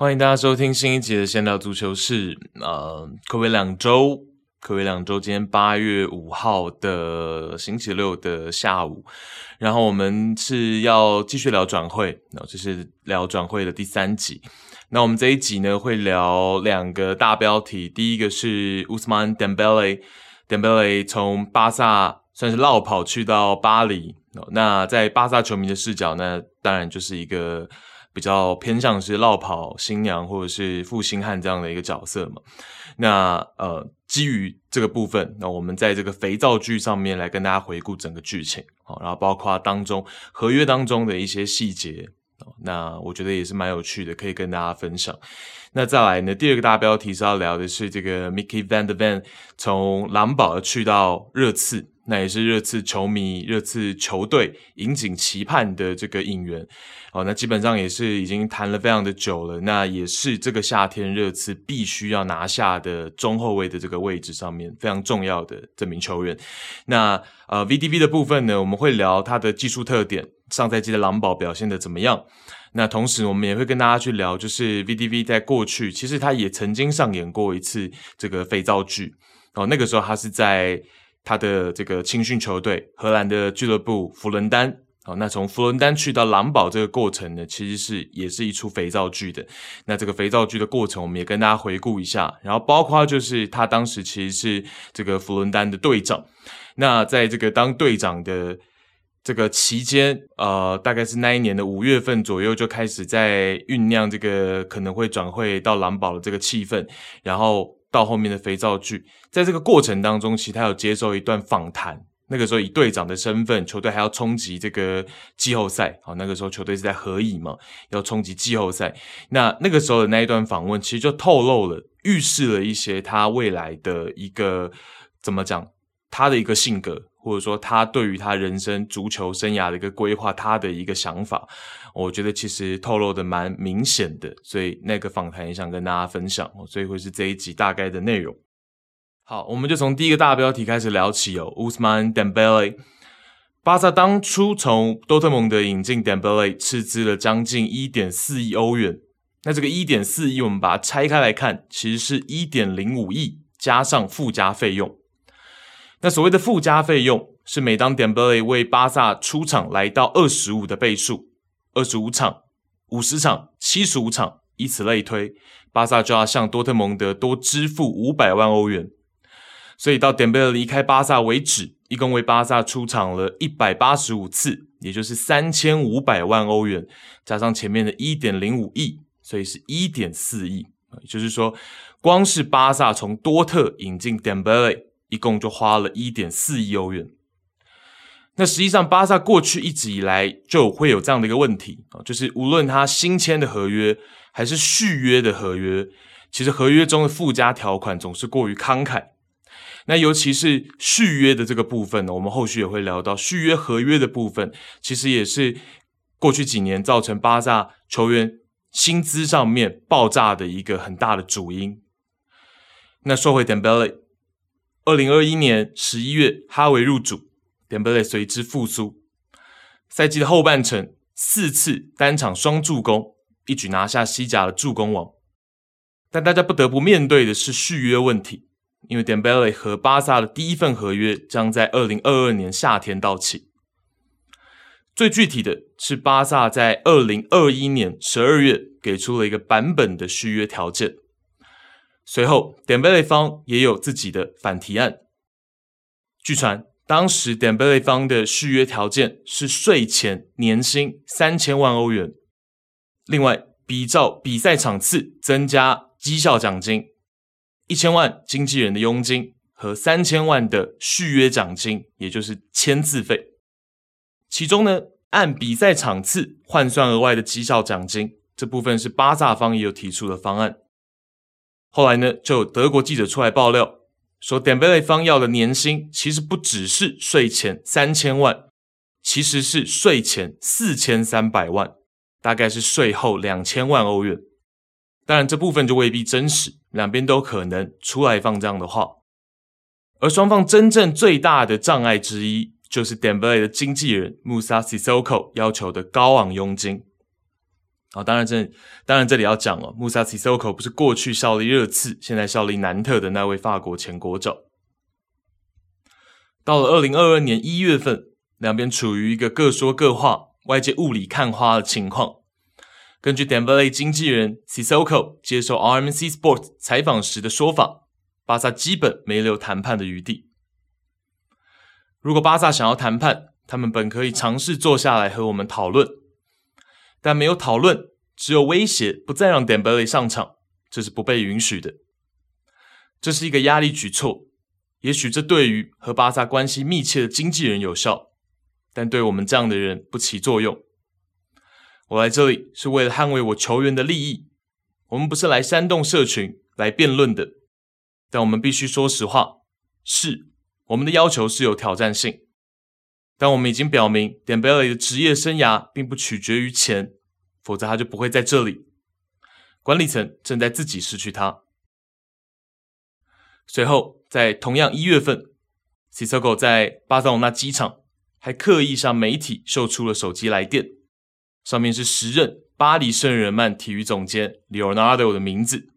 欢迎大家收听新一集的闲聊足球室。呃，睽违两周，睽违两周，今天八月五号的星期六的下午，然后我们是要继续聊转会，那这是聊转会的第三集。那我们这一集呢，会聊两个大标题，第一个是 Usman Dembele，Dembele 从巴萨算是落跑去到巴黎。那在巴萨球迷的视角呢，当然就是一个。比较偏向是落跑新娘或者是负心汉这样的一个角色嘛。那呃，基于这个部分，那我们在这个肥皂剧上面来跟大家回顾整个剧情，好，然后包括当中合约当中的一些细节，那我觉得也是蛮有趣的，可以跟大家分享。那再来呢，第二个大标题是要聊的是这个 Mickey Van de Van，从狼堡去到热刺。那也是热刺球迷、热刺球队引颈期盼的这个引援哦。那基本上也是已经谈了非常的久了。那也是这个夏天热刺必须要拿下的中后卫的这个位置上面非常重要的这名球员。那呃，VDV 的部分呢，我们会聊他的技术特点，上赛季的狼堡表现的怎么样。那同时我们也会跟大家去聊，就是 VDV 在过去其实他也曾经上演过一次这个肥皂剧哦。那个时候他是在。他的这个青训球队荷兰的俱乐部弗伦丹，好，那从弗伦丹去到狼堡这个过程呢，其实是也是一出肥皂剧的。那这个肥皂剧的过程，我们也跟大家回顾一下。然后包括就是他当时其实是这个弗伦丹的队长。那在这个当队长的这个期间，呃，大概是那一年的五月份左右，就开始在酝酿这个可能会转会到狼堡的这个气氛，然后。到后面的肥皂剧，在这个过程当中，其实他有接受一段访谈。那个时候以队长的身份，球队还要冲击这个季后赛。好，那个时候球队是在合影嘛，要冲击季后赛。那那个时候的那一段访问，其实就透露了、预示了一些他未来的一个怎么讲，他的一个性格。或者说他对于他人生足球生涯的一个规划，他的一个想法，我觉得其实透露的蛮明显的，所以那个访谈也想跟大家分享，所以会是这一集大概的内容。好，我们就从第一个大标题开始聊起哦，Usman Dembele，巴萨当初从多特蒙德引进 Dembele，斥资了将近一点四亿欧元，那这个一点四亿我们把它拆开来看，其实是一点零五亿加上附加费用。那所谓的附加费用是每当 Dembele 为巴萨出场来到二十五的倍数，二十五场、五十场、七十五场，以此类推，巴萨就要向多特蒙德多支付五百万欧元。所以到 Dembele 离开巴萨为止，一共为巴萨出场了一百八十五次，也就是三千五百万欧元，加上前面的一点零五亿，所以是一点四亿。也就是说，光是巴萨从多特引进 Dembele。一共就花了一点四亿欧元。那实际上，巴萨过去一直以来就会有这样的一个问题啊，就是无论他新签的合约还是续约的合约，其实合约中的附加条款总是过于慷慨。那尤其是续约的这个部分呢，我们后续也会聊到续约合约的部分，其实也是过去几年造成巴萨球员薪资上面爆炸的一个很大的主因。那说回 Dembele。二零二一年十一月，哈维入主，Dembele 随之复苏。赛季的后半程，四次单场双助攻，一举拿下西甲的助攻王。但大家不得不面对的是续约问题，因为 Dembele 和巴萨的第一份合约将在二零二二年夏天到期。最具体的是，巴萨在二零二一年十二月给出了一个版本的续约条件。随后，Dembele 方也有自己的反提案。据传，当时 Dembele 方的续约条件是税前年薪三千万欧元，另外比照比赛场次增加绩效奖金，一千万经纪人的佣金和三千万的续约奖金，也就是签字费。其中呢，按比赛场次换算额外的绩效奖金，这部分是巴萨方也有提出的方案。后来呢，就有德国记者出来爆料，说 Dembele 方要的年薪其实不只是税前三千万，其实是税前四千三百万，大概是税后两千万欧元。当然，这部分就未必真实，两边都可能出来放这样的话。而双方真正最大的障碍之一，就是 Dembele 的经纪人 moussa sisoko 要求的高昂佣金。啊，当然这当然这里要讲哦，Moussa Sissoko 不是过去效力热刺，现在效力南特的那位法国前国脚。到了二零二二年一月份，两边处于一个各说各话、外界雾里看花的情况。根据 Dembele 经纪人 Sissoko 接受 RMC Sport 采访时的说法，巴萨基本没留谈判的余地。如果巴萨想要谈判，他们本可以尝试坐下来和我们讨论，但没有讨论，只有威胁不再让 Dembele 上场，这是不被允许的。这是一个压力举措，也许这对于和巴萨关系密切的经纪人有效，但对我们这样的人不起作用。我来这里是为了捍卫我球员的利益，我们不是来煽动社群来辩论的。但我们必须说实话，是我们的要求是有挑战性，但我们已经表明，Dembele 的职业生涯并不取决于钱，否则他就不会在这里。管理层正在自己失去他。随后，在同样一月份，Sissoko 在巴塞罗那机场还刻意向媒体秀出了手机来电。上面是时任巴黎圣日耳曼体育总监 Leonardo 的名字。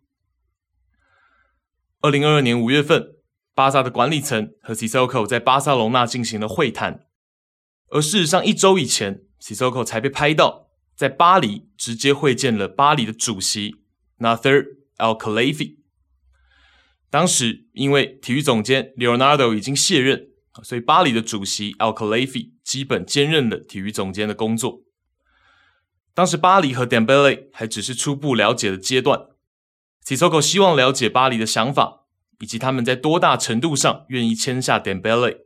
二零二二年五月份，巴萨的管理层和 Sissoko 在巴塞罗那进行了会谈，而事实上一周以前，Sissoko 才被拍到在巴黎直接会见了巴黎的主席 Nasser Al-Khelaifi。当时因为体育总监 Leonardo 已经卸任，所以巴黎的主席 Al-Khelaifi 基本兼任了体育总监的工作。当时巴黎和 Dembele 还只是初步了解的阶段，Sissoko 希望了解巴黎的想法，以及他们在多大程度上愿意签下 Dembele。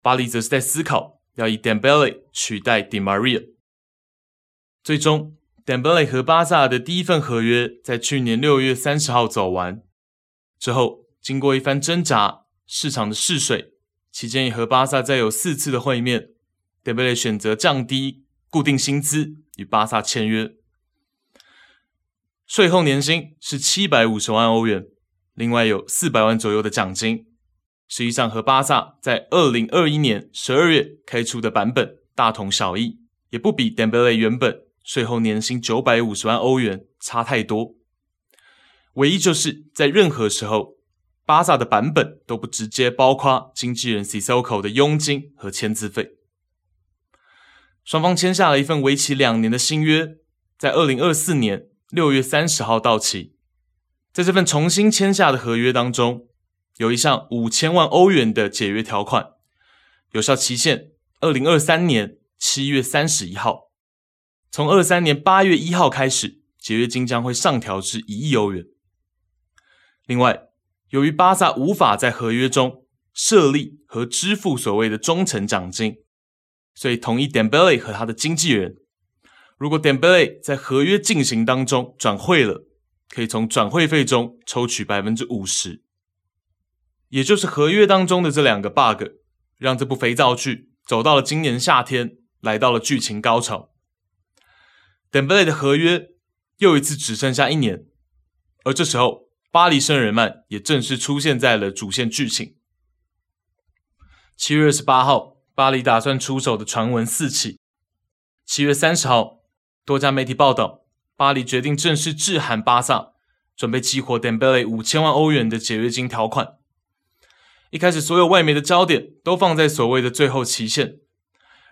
巴黎则是在思考要以 Dembele 取代 Di Maria。最终，Dembele 和巴萨的第一份合约在去年六月三十号走完。之后，经过一番挣扎，市场的试水，期间也和巴萨再有四次的会面，Dembele 选择降低固定薪资。与巴萨签约，税后年薪是七百五十万欧元，另外有四百万左右的奖金，实际上和巴萨在二零二一年十二月开出的版本大同小异，也不比 Dembele 原本税后年薪九百五十万欧元差太多。唯一就是在任何时候，巴萨的版本都不直接包括经纪人 Sissoko 的佣金和签字费。双方签下了一份为期两年的新约，在二零二四年六月三十号到期。在这份重新签下的合约当中，有一项五千万欧元的解约条款，有效期限二零二三年七月三十一号。从二三年八月一号开始，解约金将会上调至一亿欧元。另外，由于巴萨无法在合约中设立和支付所谓的忠诚奖金。所以同意 Dembele 和他的经纪人，如果 Dembele 在合约进行当中转会了，可以从转会费中抽取百分之五十。也就是合约当中的这两个 bug，让这部肥皂剧走到了今年夏天，来到了剧情高潮。Dembele 的合约又一次只剩下一年，而这时候巴黎圣日耳曼也正式出现在了主线剧情。七月二十八号。巴黎打算出手的传闻四起。七月三十号，多家媒体报道，巴黎决定正式致函巴萨，准备激活 Dembele 五千万欧元的解约金条款。一开始，所有外媒的焦点都放在所谓的最后期限，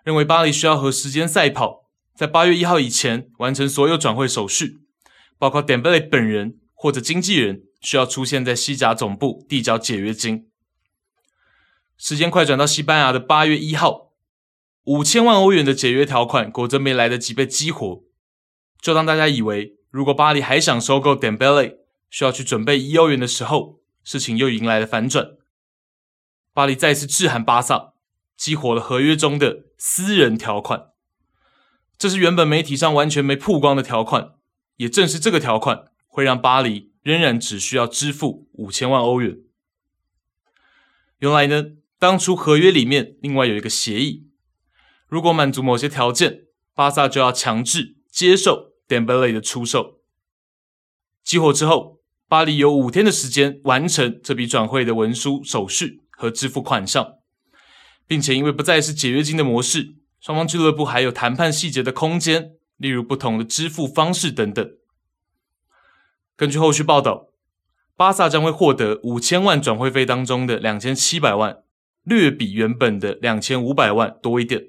认为巴黎需要和时间赛跑，在八月一号以前完成所有转会手续，包括 Dembele 本人或者经纪人需要出现在西甲总部递交解约金。时间快转到西班牙的八月一号，五千万欧元的解约条款果真没来得及被激活。就当大家以为如果巴黎还想收购 Dembele，需要去准备一欧元的时候，事情又迎来了反转。巴黎再次致函巴萨，激活了合约中的私人条款。这是原本媒体上完全没曝光的条款，也正是这个条款会让巴黎仍然只需要支付五千万欧元。原来呢？当初合约里面另外有一个协议，如果满足某些条件，巴萨就要强制接受 Dembele 的出售。激活之后，巴黎有五天的时间完成这笔转会的文书手续和支付款项，并且因为不再是解约金的模式，双方俱乐部还有谈判细节的空间，例如不同的支付方式等等。根据后续报道，巴萨将会获得五千万转会费当中的两千七百万，略比原本的两千五百万多一点，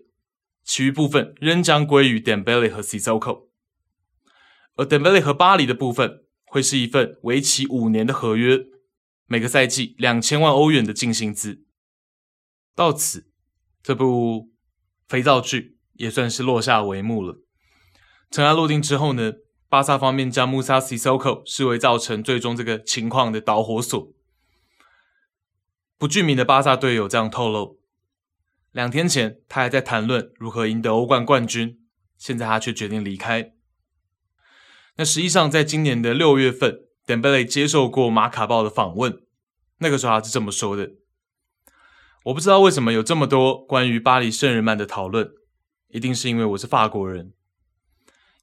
其余部分仍将归于 Dembele 和 Sissoko。而 Dembele 和巴黎的部分会是一份为期五年的合约，每个赛季两千万欧元的净薪资。到此，这部肥皂剧也算是落下帷幕了。尘埃落定之后呢，巴萨方面将穆萨西索科视为造成最终这个情况的导火索。不具名的巴萨队友这样透露，两天前他还在谈论如何赢得欧冠冠军，现在他却决定离开。那实际上，在今年的六月份，登贝莱接受过马卡报的访问，那个时候他是这么说的：“我不知道为什么有这么多关于巴黎圣日耳曼的讨论，一定是因为我是法国人。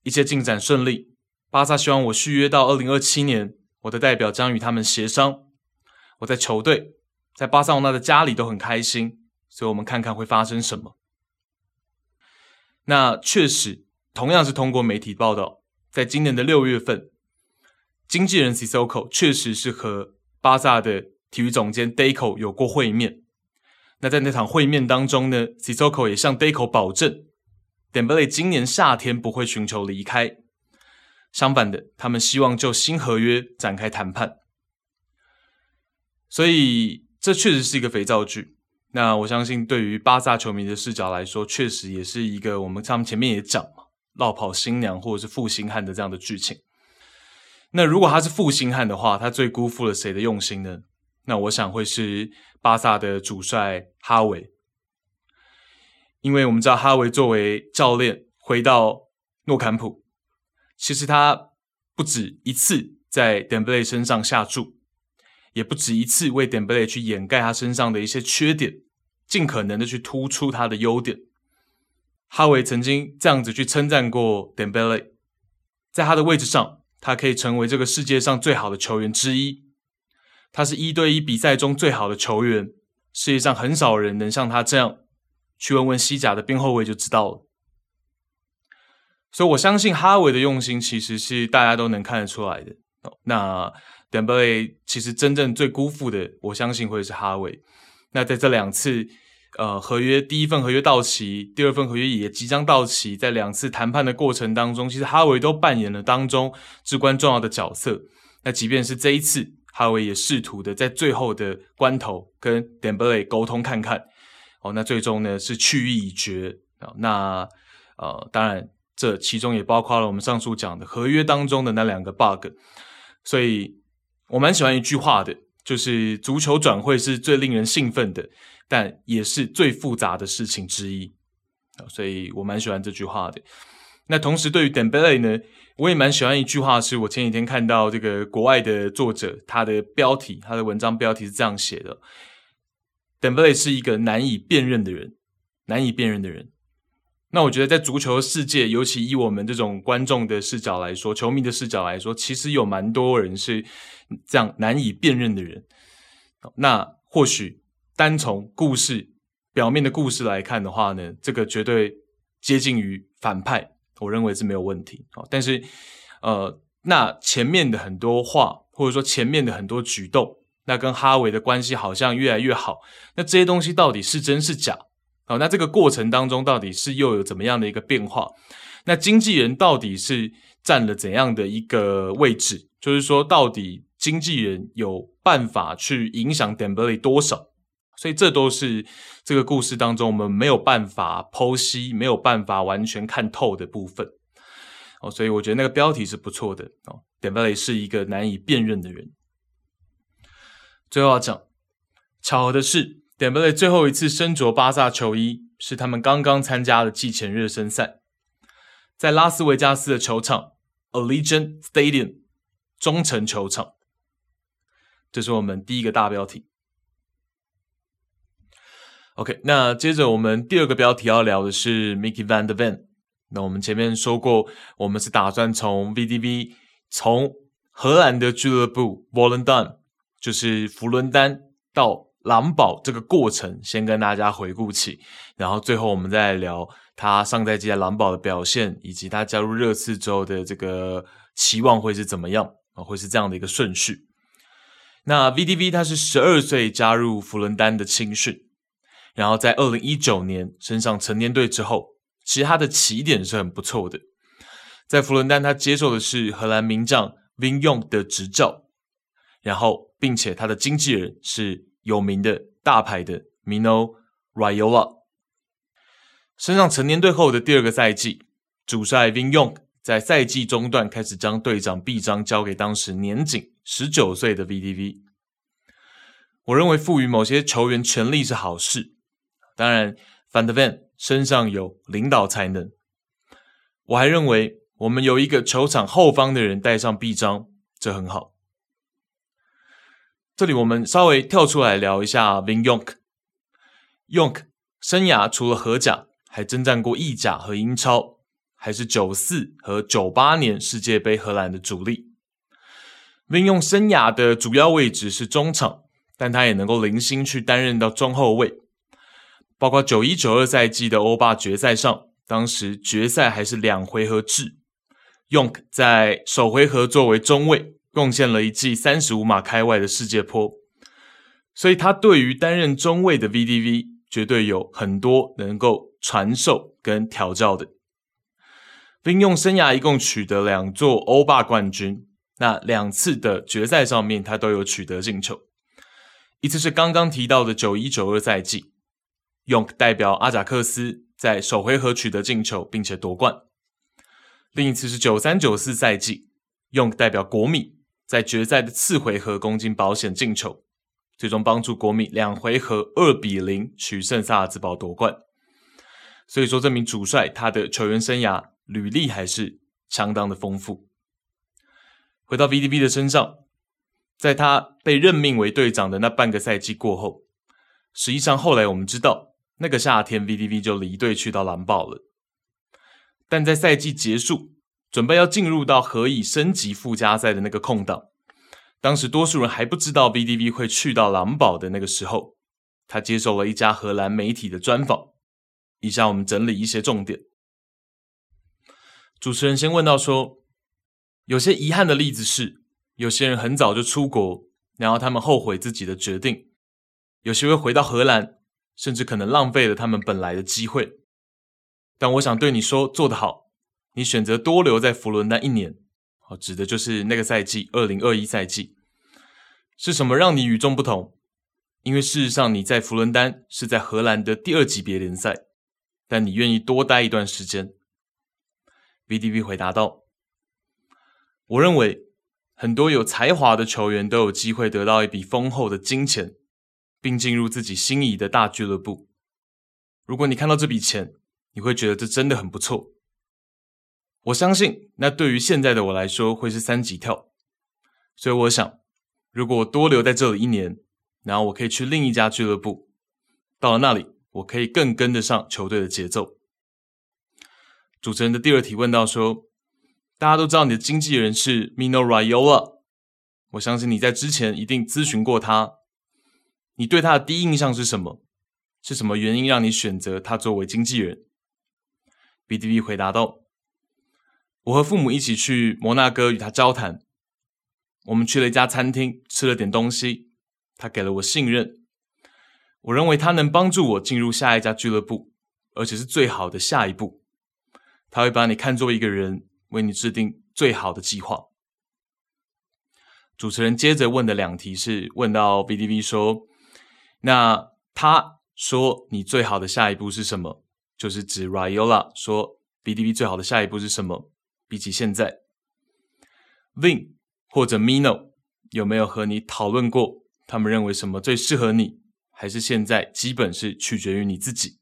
一切进展顺利，巴萨希望我续约到二零二七年，我的代表将与他们协商。我在球队，在巴塞罗那的家里都很开心，所以我们看看会发生什么。那确实，同样是通过媒体报道。”在今年的六月份，经纪人 Sisoko 确实是和巴萨的体育总监 Deco 有过会面。那在那场会面当中呢，Sisoko 也向 Deco 保证，Dembele 今年夏天不会寻求离开。相反的，他们希望就新合约展开谈判。所以，这确实是一个肥皂剧。那我相信，对于巴萨球迷的视角来说，确实也是一个我们他们前面也讲嘛。落跑新娘或者是负心汉的这样的剧情，那如果他是负心汉的话，他最辜负了谁的用心呢？那我想会是巴萨的主帅哈维，因为我们知道哈维作为教练回到诺坎普，其实他不止一次在登贝莱身上下注，也不止一次为登贝莱去掩盖他身上的一些缺点，尽可能的去突出他的优点。哈维曾经这样子去称赞过 Dembele，在他的位置上，他可以成为这个世界上最好的球员之一。他是一对一比赛中最好的球员，世界上很少人能像他这样。去问问西甲的边后卫就知道了。所以我相信哈维的用心其实是大家都能看得出来的。那 d e m b e l 其实真正最辜负的，我相信会是哈维。那在这两次。呃，合约第一份合约到期，第二份合约也即将到期，在两次谈判的过程当中，其实哈维都扮演了当中至关重要的角色。那即便是这一次，哈维也试图的在最后的关头跟 d e m b l e 沟通看看。哦，那最终呢是去意已决啊。那呃，当然这其中也包括了我们上述讲的合约当中的那两个 bug。所以我蛮喜欢一句话的，就是足球转会是最令人兴奋的。但也是最复杂的事情之一，所以我蛮喜欢这句话的。那同时，对于 Dembele 呢，我也蛮喜欢一句话，是我前几天看到这个国外的作者他的标题，他的文章标题是这样写的：Dembele 是一个难以辨认的人，难以辨认的人。那我觉得，在足球世界，尤其以我们这种观众的视角来说，球迷的视角来说，其实有蛮多人是这样难以辨认的人。那或许。单从故事表面的故事来看的话呢，这个绝对接近于反派，我认为是没有问题。但是，呃，那前面的很多话，或者说前面的很多举动，那跟哈维的关系好像越来越好。那这些东西到底是真是假？好，那这个过程当中到底是又有怎么样的一个变化？那经纪人到底是占了怎样的一个位置？就是说，到底经纪人有办法去影响 Dembele 多少？所以这都是这个故事当中我们没有办法剖析、没有办法完全看透的部分哦。所以我觉得那个标题是不错的哦。Dembele 是一个难以辨认的人。最后要讲，巧合的是，Dembele 最后一次身着巴萨球衣是他们刚刚参加的季前热身赛，在拉斯维加斯的球场 Allegiant Stadium 忠诚球场。这是我们第一个大标题。OK，那接着我们第二个标题要聊的是 Mickey Van de Ven。那我们前面说过，我们是打算从 VDV 从荷兰的俱乐部 Volendam，就是福伦丹到狼堡这个过程，先跟大家回顾起，然后最后我们再来聊他上赛季在狼堡的表现，以及他加入热刺之后的这个期望会是怎么样啊？会是这样的一个顺序。那 VDV 他是十二岁加入福伦丹的青训，然后在二零一九年升上成年队之后，其实他的起点是很不错的。在福伦丹，他接受的是荷兰名将 Vin y o n g 的执教，然后并且他的经纪人是有名的大牌的 Mino Raiola。升上成年队后的第二个赛季，主帅 Vin y o n g 在赛季中段开始将队长臂章交给当时年仅十九岁的 VDV。我认为赋予某些球员权力是好事，当然 Van de Ven 身上有领导才能。我还认为我们有一个球场后方的人带上臂章，这很好。这里我们稍微跳出来聊一下 Vin Yonk。Yonk 生涯除了荷甲，还征战过意甲和英超，还是九四和九八年世界杯荷兰的主力。Wim Jonk 生涯的主要位置是中场，但他也能够零星去担任到中后卫，包括九一九二赛季的欧霸决赛上，当时决赛还是两回合制，Yonk 在首回合作为中卫。贡献了一记三十五码开外的世界波，所以他对于担任中卫的 VDV 绝对有很多能够传授跟调教的。Wim Jonk 生涯一共取得两座欧霸冠军，那两次的决赛上面他都有取得进球，一次是刚刚提到的九一九二赛季，Jonk 代表阿贾克斯在首回合取得进球并且夺冠，另一次是九三九四赛季，Jonk 代表国米。在决赛的次回合攻进保险进球，最终帮助国米两回合二比零取胜萨尔茨堡夺冠。所以说，这名主帅他的球员生涯履历还是相当的丰富。回到 VDV 的身上，在他被任命为队长的那半个赛季过后，实际上后来我们知道，那个夏天 VDV 就离队去到狼堡了。但在赛季结束，准备要进入到何以升级附加赛的那个空档，当时多数人还不知道 VDV 会去到狼堡的那个时候，他接受了一家荷兰媒体的专访。以下我们整理一些重点。主持人先问到说，有些遗憾的例子是，有些人很早就出国，然后他们后悔自己的决定；有些会回到荷兰，甚至可能浪费了他们本来的机会。但我想对你说，做得好。你选择多留在福伦丹一年，哦，指的就是那个赛季，二零二一赛季。是什么让你与众不同？因为事实上你在福伦丹是在荷兰的第二级别联赛，但你愿意多待一段时间。VDV 回答道：“我认为很多有才华的球员都有机会得到一笔丰厚的金钱，并进入自己心仪的大俱乐部。如果你看到这笔钱，你会觉得这真的很不错。”我相信，那对于现在的我来说会是三级跳，所以我想，如果我多留在这里一年，然后我可以去另一家俱乐部，到了那里，我可以更跟得上球队的节奏。主持人的第二题问到说，大家都知道你的经纪人是 Mino Raiola，我相信你在之前一定咨询过他，你对他的第一印象是什么？是什么原因让你选择他作为经纪人？VDV 回答道。我和父母一起去摩纳哥与他交谈，我们去了一家餐厅，吃了点东西。他给了我信任，我认为他能帮助我进入下一家俱乐部，而且是最好的下一步。他会把你看作一个人，为你制定最好的计划。主持人接着问的两题是问到 VDV 说：“那他说你最好的下一步是什么？”就是指 Raiola 说：“BDB 最好的下一步是什么？比起现在，Win 或者 Mino 有没有和你讨论过？他们认为什么最适合你？还是现在基本是取决于你自己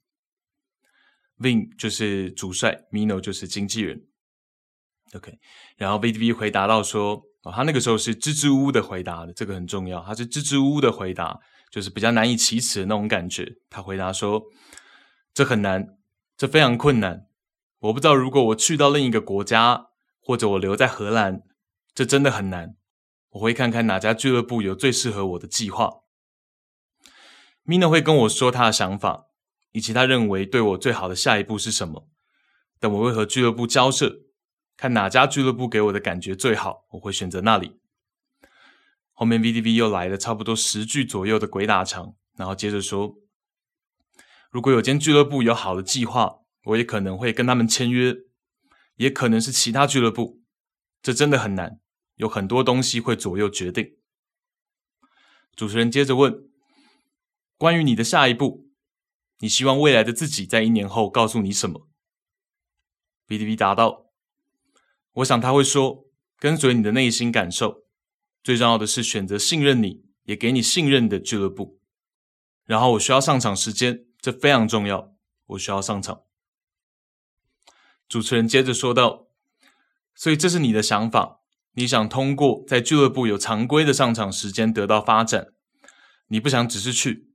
？”Win 就是主帅，Mino 就是经纪人。OK，然后 VDB 回答到说：“哦，他那个时候是支支吾吾的回答的，这个很重要。他是支支吾吾的回答，就是比较难以启齿的那种感觉。他回答说：‘这很难，这非常困难。’”我不知道，如果我去到另一个国家，或者我留在荷兰，这真的很难。我会看看哪家俱乐部有最适合我的计划。Mina 会跟我说他的想法，以及他认为对我最好的下一步是什么。等我会和俱乐部交涉，看哪家俱乐部给我的感觉最好，我会选择那里。后面 VDV 又来了差不多十句左右的鬼打墙，然后接着说：“如果有间俱乐部有好的计划，我也可能会跟他们签约，也可能是其他俱乐部。这真的很难，有很多东西会左右决定。”主持人接着问。关于你的下一步，你希望未来的自己在一年后告诉你什么？VDV 答道：“我想他会说，跟随你的内心感受，最重要的是选择信任你，也给你信任的俱乐部。然后我需要上场时间，这非常重要，我需要上场。”主持人接着说道：“所以这是你的想法，你想通过在俱乐部有常规的上场时间得到发展，你不想只是去。”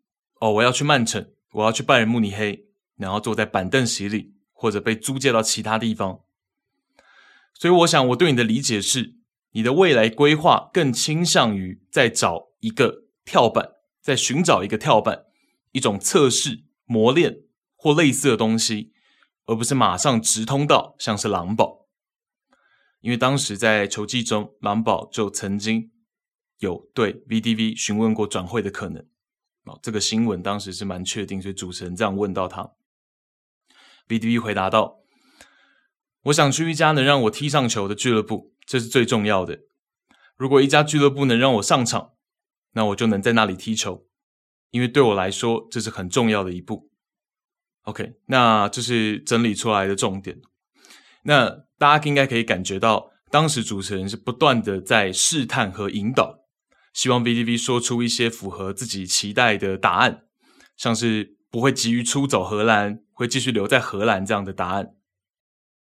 哦，我要去曼城，我要去拜仁慕尼黑，然后坐在板凳席里，或者被租借到其他地方。所以，我想我对你的理解是，你的未来规划更倾向于在找一个跳板，在寻找一个跳板，一种测试、磨练或类似的东西，而不是马上直通到像是狼堡。因为当时在球季中，狼堡就曾经有对 VDV 询问过转会的可能。哦，这个新闻当时是蛮确定，所以主持人这样问到他，VDV 回答道：“我想去一家能让我踢上球的俱乐部，这是最重要的。如果一家俱乐部能让我上场，那我就能在那里踢球，因为对我来说这是很重要的一步。”OK，那这是整理出来的重点。那大家应该可以感觉到，当时主持人是不断的在试探和引导。希望 VTV 说出一些符合自己期待的答案，像是不会急于出走荷兰，会继续留在荷兰这样的答案。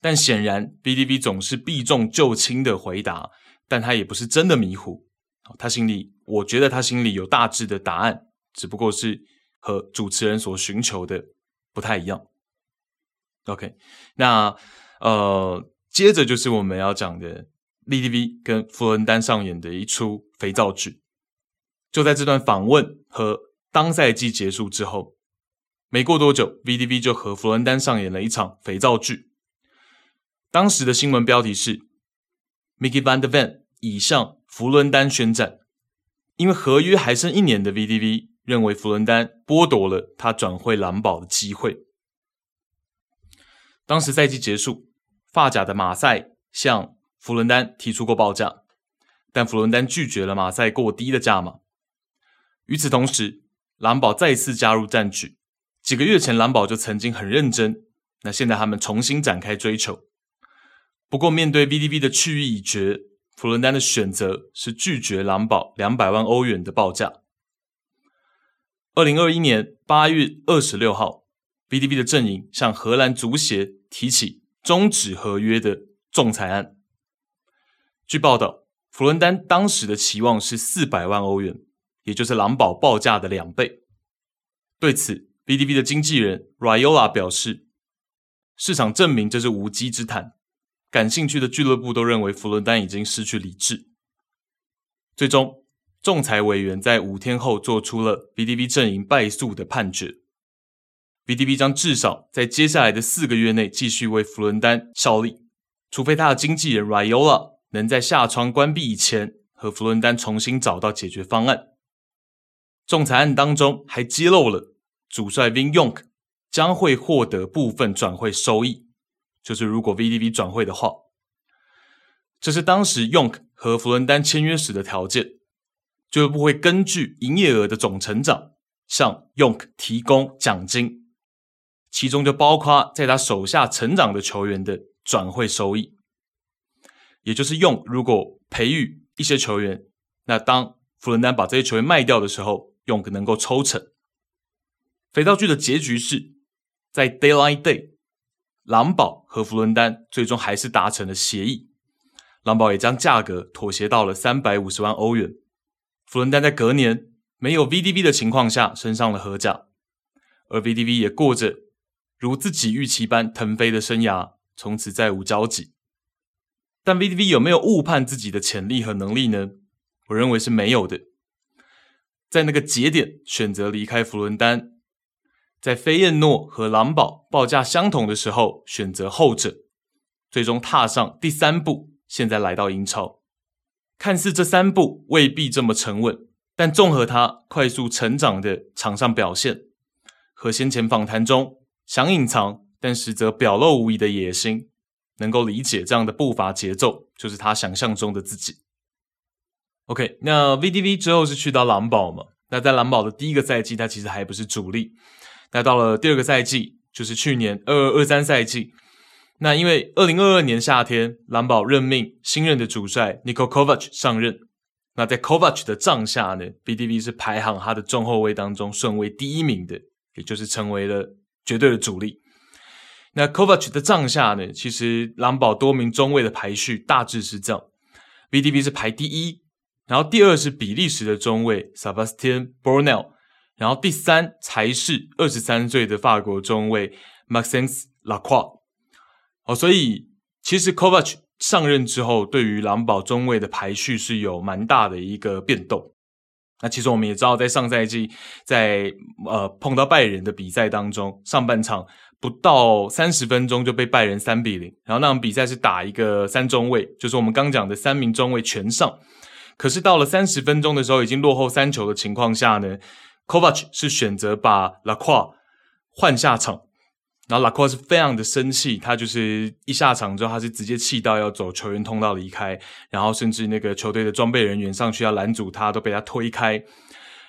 但显然 VDV 总是避重就轻的回答，但他也不是真的迷糊。他心里，我觉得他心里有大致的答案，只不过是和主持人所寻求的不太一样。OK，那呃，接着就是我们要讲的。VDV 跟弗伦丹上演的一出肥皂剧，就在这段访问和当赛季结束之后，没过多久，VDV 就和弗伦丹上演了一场肥皂剧。当时的新闻标题是 “Mickey Van de Ven 已向弗伦丹宣战”，因为合约还剩一年的 VDV 认为弗伦丹剥夺了他转会蓝宝的机会。当时赛季结束，法甲的马赛向弗伦丹提出过报价，但弗伦丹拒绝了马赛过低的价码。与此同时，蓝宝再次加入战局。几个月前，蓝宝就曾经很认真，那现在他们重新展开追求。不过，面对 VDV 的去意已决，弗伦丹的选择是拒绝狼堡两百万欧元的报价。二零二一年八月二十六号，VDV 的阵营向荷兰足协提起终止合约的仲裁案。据报道，弗伦丹当时的期望是四百万欧元，也就是狼堡报价的两倍。对此，VDV 的经纪人 Raiola 表示：“市场证明这是无稽之谈，感兴趣的俱乐部都认为弗伦丹已经失去理智。”最终，仲裁委员在五天后做出了 VDV 阵营败诉的判决。VDV 将至少在接下来的四个月内继续为弗伦丹效力，除非他的经纪人 Raiola。能在下窗关闭以前和弗伦丹重新找到解决方案。仲裁案当中还揭露了主帅 Vin y o n k 将会获得部分转会收益，就是如果 VDV 转会的话，这是当时 y o n k 和弗伦丹签约时的条件，俱乐部会根据营业额的总成长向 y o n k 提供奖金，其中就包括在他手下成长的球员的转会收益。也就是用，如果培育一些球员，那当弗伦丹把这些球员卖掉的时候，用能够抽成。肥皂剧的结局是在 Daylight Day，狼堡和弗伦丹最终还是达成了协议，狼堡也将价格妥协到了三百五十万欧元。弗伦丹在隔年没有 VDV 的情况下升上了荷甲，而 VDV 也过着如自己预期般腾飞的生涯，从此再无交集。但 VDV 有没有误判自己的潜力和能力呢？我认为是没有的。在那个节点选择离开佛伦丹，在菲燕诺和狼堡报价相同的时候选择后者，最终踏上第三步，现在来到英超。看似这三步未必这么沉稳，但综合他快速成长的场上表现和先前访谈中想隐藏但实则表露无遗的野心，能够理解这样的步伐节奏，就是他想象中的自己。OK，那 VDV 之后是去到狼堡嘛？那在狼堡的第一个赛季，他其实还不是主力。那到了第二个赛季，就是去年二二二三赛季。那因为二零二二年夏天，狼堡任命新任的主帅 Niko Kovac 上任。那在 Kovac 的帐下呢，VDV 是排行他的中后卫当中顺位第一名的，也就是成为了绝对的主力。那 Kovac 的帐下呢，其实狼堡多名中卫的排序大致是这样：VDV 是排第一。然后第二是比利时的中卫 Sebastian Bornell，然后第三才是二十三岁的法国中卫 Maxence Lacroix。哦，所以其实 Kovac 上任之后，对于狼堡中卫的排序是有蛮大的一个变动。那其实我们也知道，在上赛季在呃碰到拜仁的比赛当中，上半场不到三十分钟就被拜仁三比零，然后那场比赛是打一个三中卫，就是我们刚讲的三名中卫全上。可是到了三十分钟的时候，已经落后三球的情况下呢 c o v a c 是选择把 Lacroix 换下场，然后 Lacroix 是非常的生气，他就是一下场之后，他是直接气到要走球员通道离开，然后甚至那个球队的装备人员上去要拦阻他，都被他推开，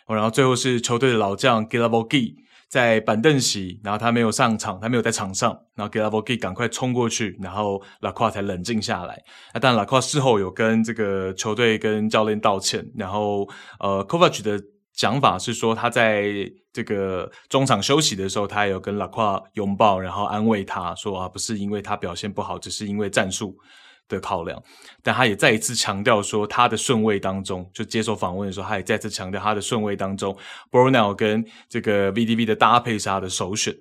然后最后是球队的老将 g i l a v o g i 在板凳席，然后他没有上场，他没有在场上，然后 g i l a v o g i 赶快冲过去，然后 Lacroix 才冷静下来。那当然 Lacroix 事后有跟这个球队跟教练道歉，然后呃 Kovac 的讲法是说他在这个中场休息的时候，他也有跟拉夸拥抱，然后安慰他说啊，不是因为他表现不好，只是因为战术。的考量，但他也再一次强调说，他的顺位当中，就接受访问的时候，他也再次强调他的顺位当中，Bornel 跟这个 VDV 的搭配是他的首选。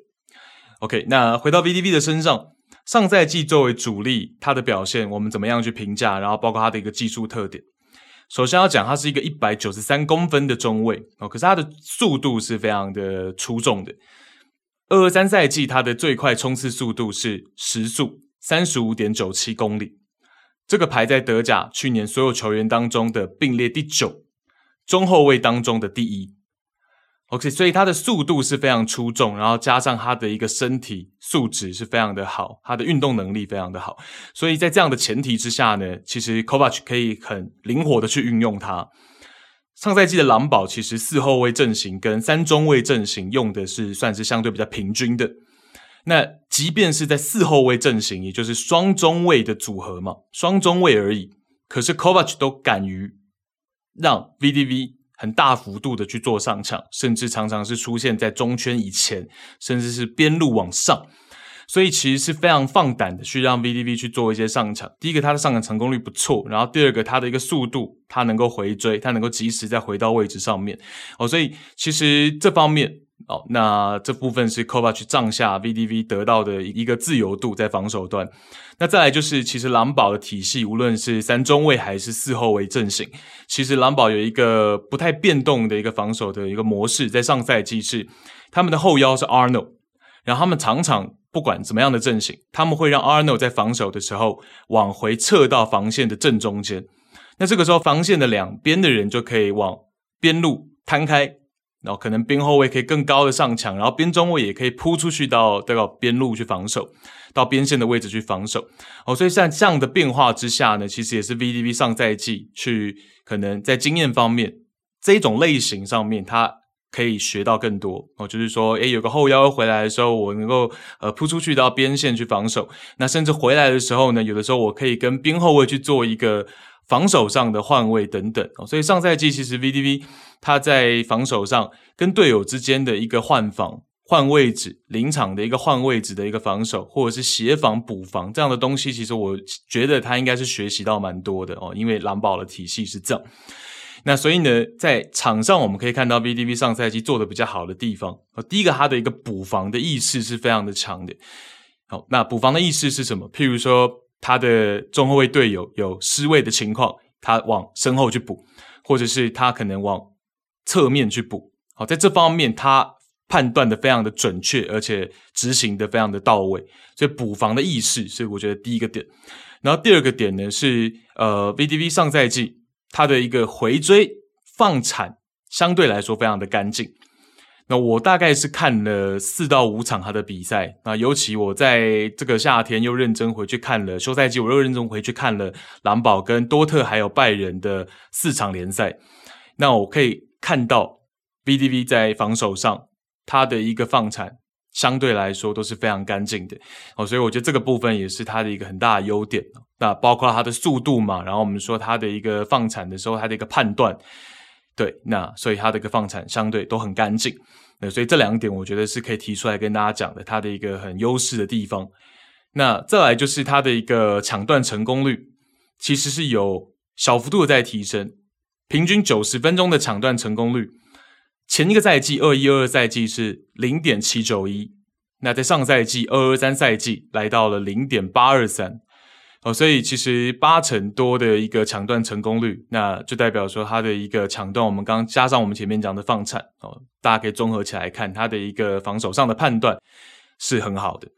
OK，那回到 VDV 的身上，上赛季作为主力，他的表现我们怎么样去评价？然后包括他的一个技术特点。首先要讲，他是一个一百九十三公分的中卫哦，可是他的速度是非常的出众的。二二三赛季他的最快冲刺速度是时速三十五点九七公里。这个排在德甲去年所有球员当中的并列第九，中后卫当中的第一。OK，所以他的速度是非常出众，然后加上他的一个身体素质是非常的好，他的运动能力非常的好。所以在这样的前提之下呢，其实 Kovac 可以很灵活的去运用他。上赛季的狼堡其实四后卫阵型跟三中卫阵型用的是算是相对比较平均的。那即便是在四后卫阵型，也就是双中卫的组合嘛，双中卫而已。可是 Kovac 都敢于让 VDV 很大幅度的去做上抢，甚至常常是出现在中圈以前，甚至是边路往上。所以其实是非常放胆的去让 VDV 去做一些上抢。第一个，他的上抢成功率不错；然后第二个，他的一个速度，他能够回追，他能够及时再回到位置上面。哦，所以其实这方面。哦，那这部分是 Kovac 帐下 VDV 得到的一个自由度在防守端。那再来就是，其实狼堡的体系，无论是三中卫还是四后卫阵型，其实狼堡有一个不太变动的一个防守的一个模式。在上赛季是他们的后腰是 Arno，然后他们常常不管怎么样的阵型，他们会让 Arno 在防守的时候往回撤到防线的正中间。那这个时候，防线的两边的人就可以往边路摊开。然后可能边后卫可以更高的上墙，然后边中卫也可以扑出去到这个边路去防守，到边线的位置去防守。哦，所以在这样的变化之下呢，其实也是 VDB 上赛季去可能在经验方面这种类型上面，他可以学到更多。哦，就是说，诶，有个后腰回来的时候，我能够呃扑出去到边线去防守。那甚至回来的时候呢，有的时候我可以跟边后卫去做一个。防守上的换位等等，所以上赛季其实 VDV 他在防守上跟队友之间的一个换防、换位置、临场的一个换位置的一个防守，或者是协防补防这样的东西，其实我觉得他应该是学习到蛮多的哦，因为狼堡的体系是这样。那所以呢，在场上我们可以看到 VDV 上赛季做的比较好的地方，第一个他的一个补防的意识是非常的强的。好，那补防的意识是什么？譬如说。他的中后卫队友有失位的情况，他往身后去补，或者是他可能往侧面去补。好，在这方面他判断的非常的准确，而且执行的非常的到位，所以补防的意识是我觉得第一个点。然后第二个点呢是，呃，V D V 上赛季他的一个回追放铲相对来说非常的干净。那我大概是看了四到五场他的比赛，那尤其我在这个夏天又认真回去看了休赛季，我又认真回去看了狼堡跟多特还有拜仁的四场联赛，那我可以看到 VDV 在防守上他的一个放铲相对来说都是非常干净的哦，所以我觉得这个部分也是他的一个很大的优点。那包括他的速度嘛，然后我们说他的一个放铲的时候他的一个判断。对，那所以它的一个放产相对都很干净，那所以这两点我觉得是可以提出来跟大家讲的，它的一个很优势的地方。那再来就是它的一个抢断成功率，其实是有小幅度的在提升，平均九十分钟的抢断成功率，前一个赛季二一二二赛季是零点七九一，那在上赛季二二三赛季来到了零点八二三。哦，所以其实八成多的一个抢断成功率，那就代表说他的一个抢断，我们刚加上我们前面讲的放铲哦，大家可以综合起来看，他的一个防守上的判断是很好的。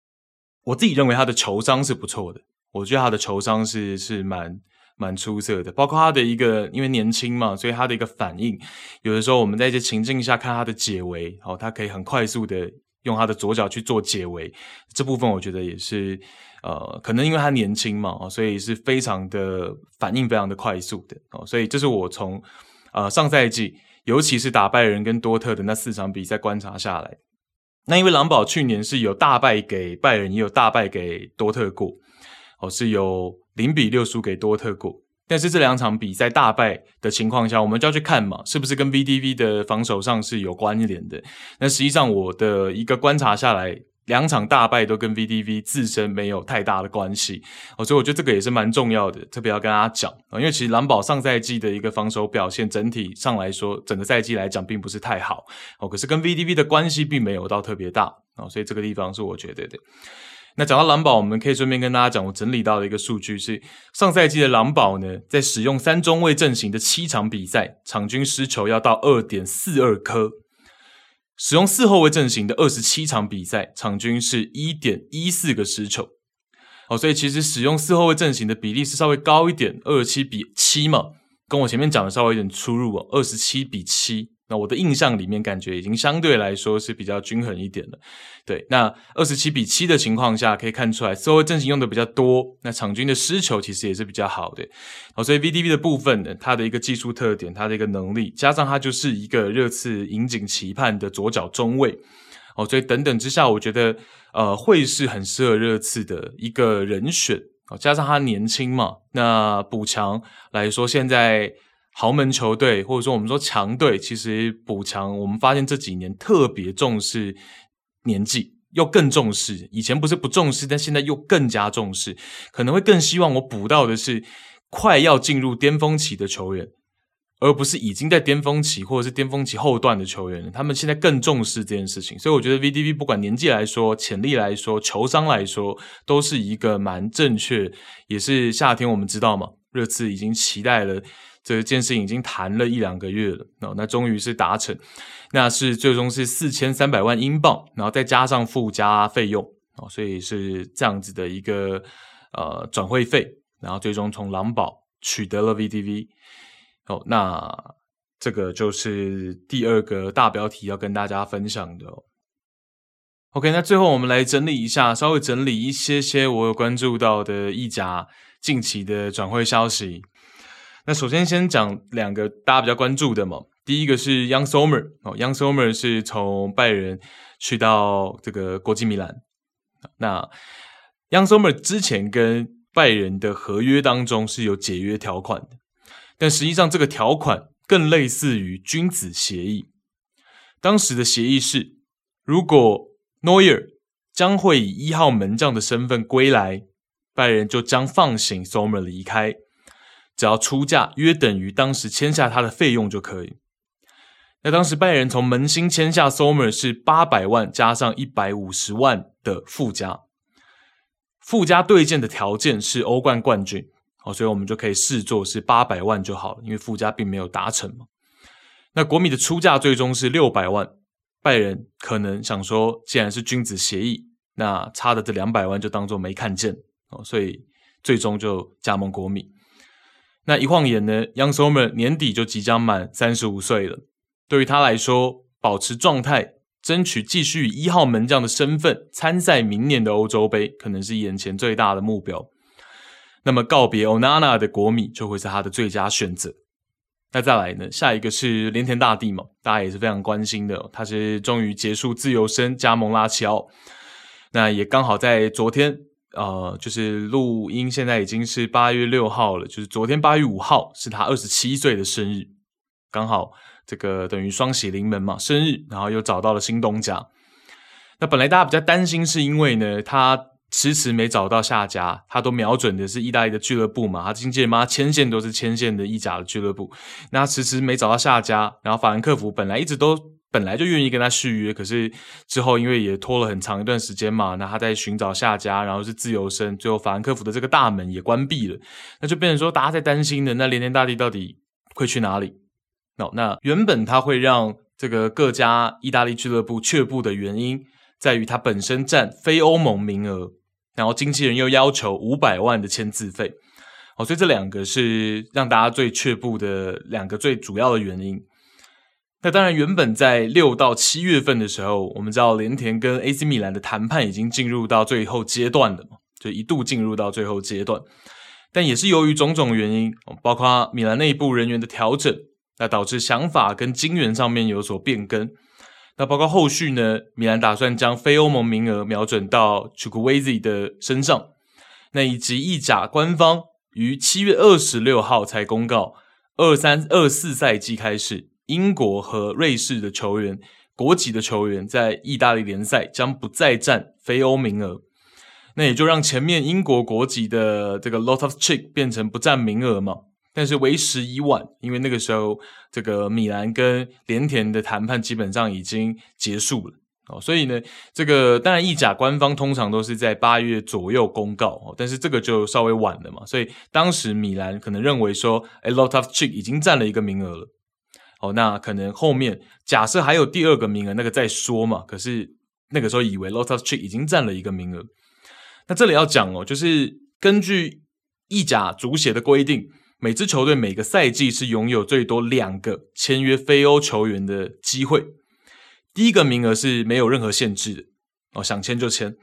我自己认为他的球商是不错的，我觉得他的球商是是蛮蛮出色的，包括他的一个因为年轻嘛，所以他的一个反应，有的时候我们在一些情境下看他的解围，哦，他可以很快速的用他的左脚去做解围，这部分我觉得也是。呃，可能因为他年轻嘛，所以是非常的反应非常的快速的哦，所以这是我从呃上赛季，尤其是打拜仁跟多特的那四场比赛观察下来。那因为狼堡去年是有大败给拜仁，也有大败给多特过，哦，是有零比六输给多特过。但是这两场比赛大败的情况下，我们就要去看嘛，是不是跟 VTV 的防守上是有关联的？那实际上我的一个观察下来。两场大败都跟 VTV 自身没有太大的关系，哦，所以我觉得这个也是蛮重要的，特别要跟大家讲啊，因为其实狼堡上赛季的一个防守表现，整体上来说，整个赛季来讲并不是太好，哦，可是跟 VTV 的关系并没有到特别大，哦，所以这个地方是我觉得的。那讲到狼堡，我们可以顺便跟大家讲，我整理到的一个数据是，上赛季的狼堡呢，在使用三中卫阵型的七场比赛，场均失球要到二点四二颗。使用四后卫阵型的二十七场比赛，场均是一点一四个失球。哦，所以其实使用四后卫阵型的比例是稍微高一点，二十七比七嘛，跟我前面讲的稍微有点出入哦，二十七比七。那我的印象里面感觉已经相对来说是比较均衡一点了。对，那二十七比七的情况下，可以看出来四后卫阵型用的比较多，那场均的失球其实也是比较好的。好，所以 VDB 的部分呢，它的一个技术特点，它的一个能力，加上它就是一个热刺引颈期盼的左脚中卫。哦，所以等等之下，我觉得呃会是很适合热刺的一个人选。哦，加上他年轻嘛，那补强来说，现在。豪门球队，或者说我们说强队，其实补强，我们发现这几年特别重视年纪，又更重视。以前不是不重视，但现在又更加重视，可能会更希望我补到的是快要进入巅峰期的球员，而不是已经在巅峰期或者是巅峰期后段的球员。他们现在更重视这件事情，所以我觉得 V D V 不管年纪来说、潜力来说、球商来说，都是一个蛮正确，也是夏天我们知道嘛，热刺已经期待了。这件事已经谈了一两个月了，哦，那终于是达成，那是最终是四千三百万英镑，然后再加上附加费用，哦，所以是这样子的一个呃转会费，然后最终从狼堡取得了 VTV，哦，那这个就是第二个大标题要跟大家分享的。OK，那最后我们来整理一下，稍微整理一些些我有关注到的意甲近期的转会消息。那首先先讲两个大家比较关注的嘛，第一个是 Young Sommer 哦，Young Sommer 是从拜仁去到这个国际米兰。那 Young Sommer 之前跟拜仁的合约当中是有解约条款的，但实际上这个条款更类似于君子协议。当时的协议是，如果 Neuer 将会以一号门将的身份归来，拜仁就将放行 Sommer 离开。只要出价约等于当时签下他的费用就可以。那当时拜仁从门兴签下 Sommer 是八百万加上一百五十万的附加，附加对件的条件是欧冠冠军。哦，所以我们就可以视作是八百万就好了，因为附加并没有达成嘛。那国米的出价最终是六百万，拜仁可能想说，既然是君子协议，那差的这两百万就当做没看见哦，所以最终就加盟国米。那一晃眼呢，Young Sommer 年底就即将满三十五岁了，对于他来说，保持状态，争取继续以一号门将的身份参赛明年的欧洲杯，可能是眼前最大的目标。那么告别 Onana 的国米就会是他的最佳选择。那再来呢？下一个是连田大地嘛，大家也是非常关心的哦。他是终于结束自由身，加盟拉齐奥。那也刚好在昨天，呃，就是录音，现在已经是八月六号了。就是昨天八月五号是他二十七岁的生日，刚好这个等于双喜临门嘛，生日，然后又找到了新东家。那本来大家比较担心，是因为呢，他。迟迟没找到下家，他都瞄准的是意大利的俱乐部嘛，他经纪人嘛，牵线都是牵线的意甲的俱乐部。那迟迟没找到下家，然后法兰克福本来一直都本来就愿意跟他续约，可是之后因为也拖了很长一段时间嘛，那他在寻找下家，然后是自由身，最后法兰克福的这个大门也关闭了，那就变成说大家在担心的，那连田大帝到底会去哪里？哦，那原本他会让这个各家意大利俱乐部却步的原因，在于他本身占非欧盟名额，然后经纪人又要求五百万的签字费，哦，所以这两个是让大家最却步的两个最主要的原因。那当然，原本在六到七月份的时候，我们知道连田跟 AC 米兰的谈判已经进入到最后阶段了嘛，就一度进入到最后阶段，但也是由于种种原因，包括米兰内部人员的调整，那导致想法跟金源上面有所变更。那包括后续呢，米兰打算将非欧盟名额瞄准到楚克威兹的身上，那以及意甲官方于七月二十六号才公告，二三二四赛季开始，英国和瑞士的球员国籍的球员在意大利联赛将不再占非欧名额，那也就让前面英国国籍的这个 Loftus-Cheek 变成不占名额嘛。但是为时已晚，因为那个时候这个米兰跟连田的谈判基本上已经结束了。哦，所以呢，这个当然意甲官方通常都是在八月左右公告哦，但是这个就稍微晚了嘛，所以当时米兰可能认为说，哎，Loftus-Cheek 已经占了一个名额了，哦，那可能后面假设还有第二个名额，那个再说嘛，可是那个时候以为 Loftus-Cheek 已经占了一个名额，那这里要讲哦，就是根据意甲足协的规定。每支球队每个赛季是拥有最多两个签约非欧球员的机会。第一个名额是没有任何限制的哦，想签就签。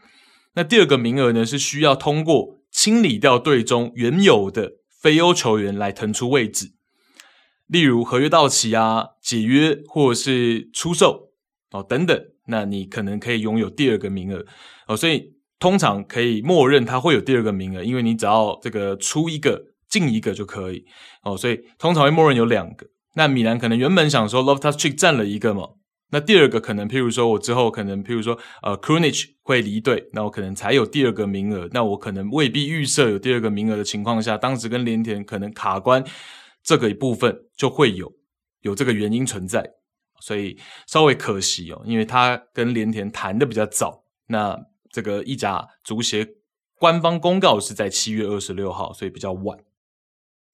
那第二个名额呢，是需要通过清理掉队中原有的非欧球员来腾出位置，例如合约到期啊、解约或者是出售哦等等。那你可能可以拥有第二个名额哦，所以通常可以默认它会有第二个名额，因为你只要这个出一个。进一个就可以哦，所以通常会默认有两个。那米兰可能原本想说 Loftus-Cheek 占了一个嘛，那第二个可能，譬如说我之后可能，譬如说呃 Krunic 会离队，那我可能才有第二个名额。那我可能未必预设有第二个名额的情况下，当时跟连田可能卡关这个一部分就会有有这个原因存在，所以稍微可惜哦，因为他跟连田谈的比较早，那这个意甲足协官方公告是在七月二十六号，所以比较晚。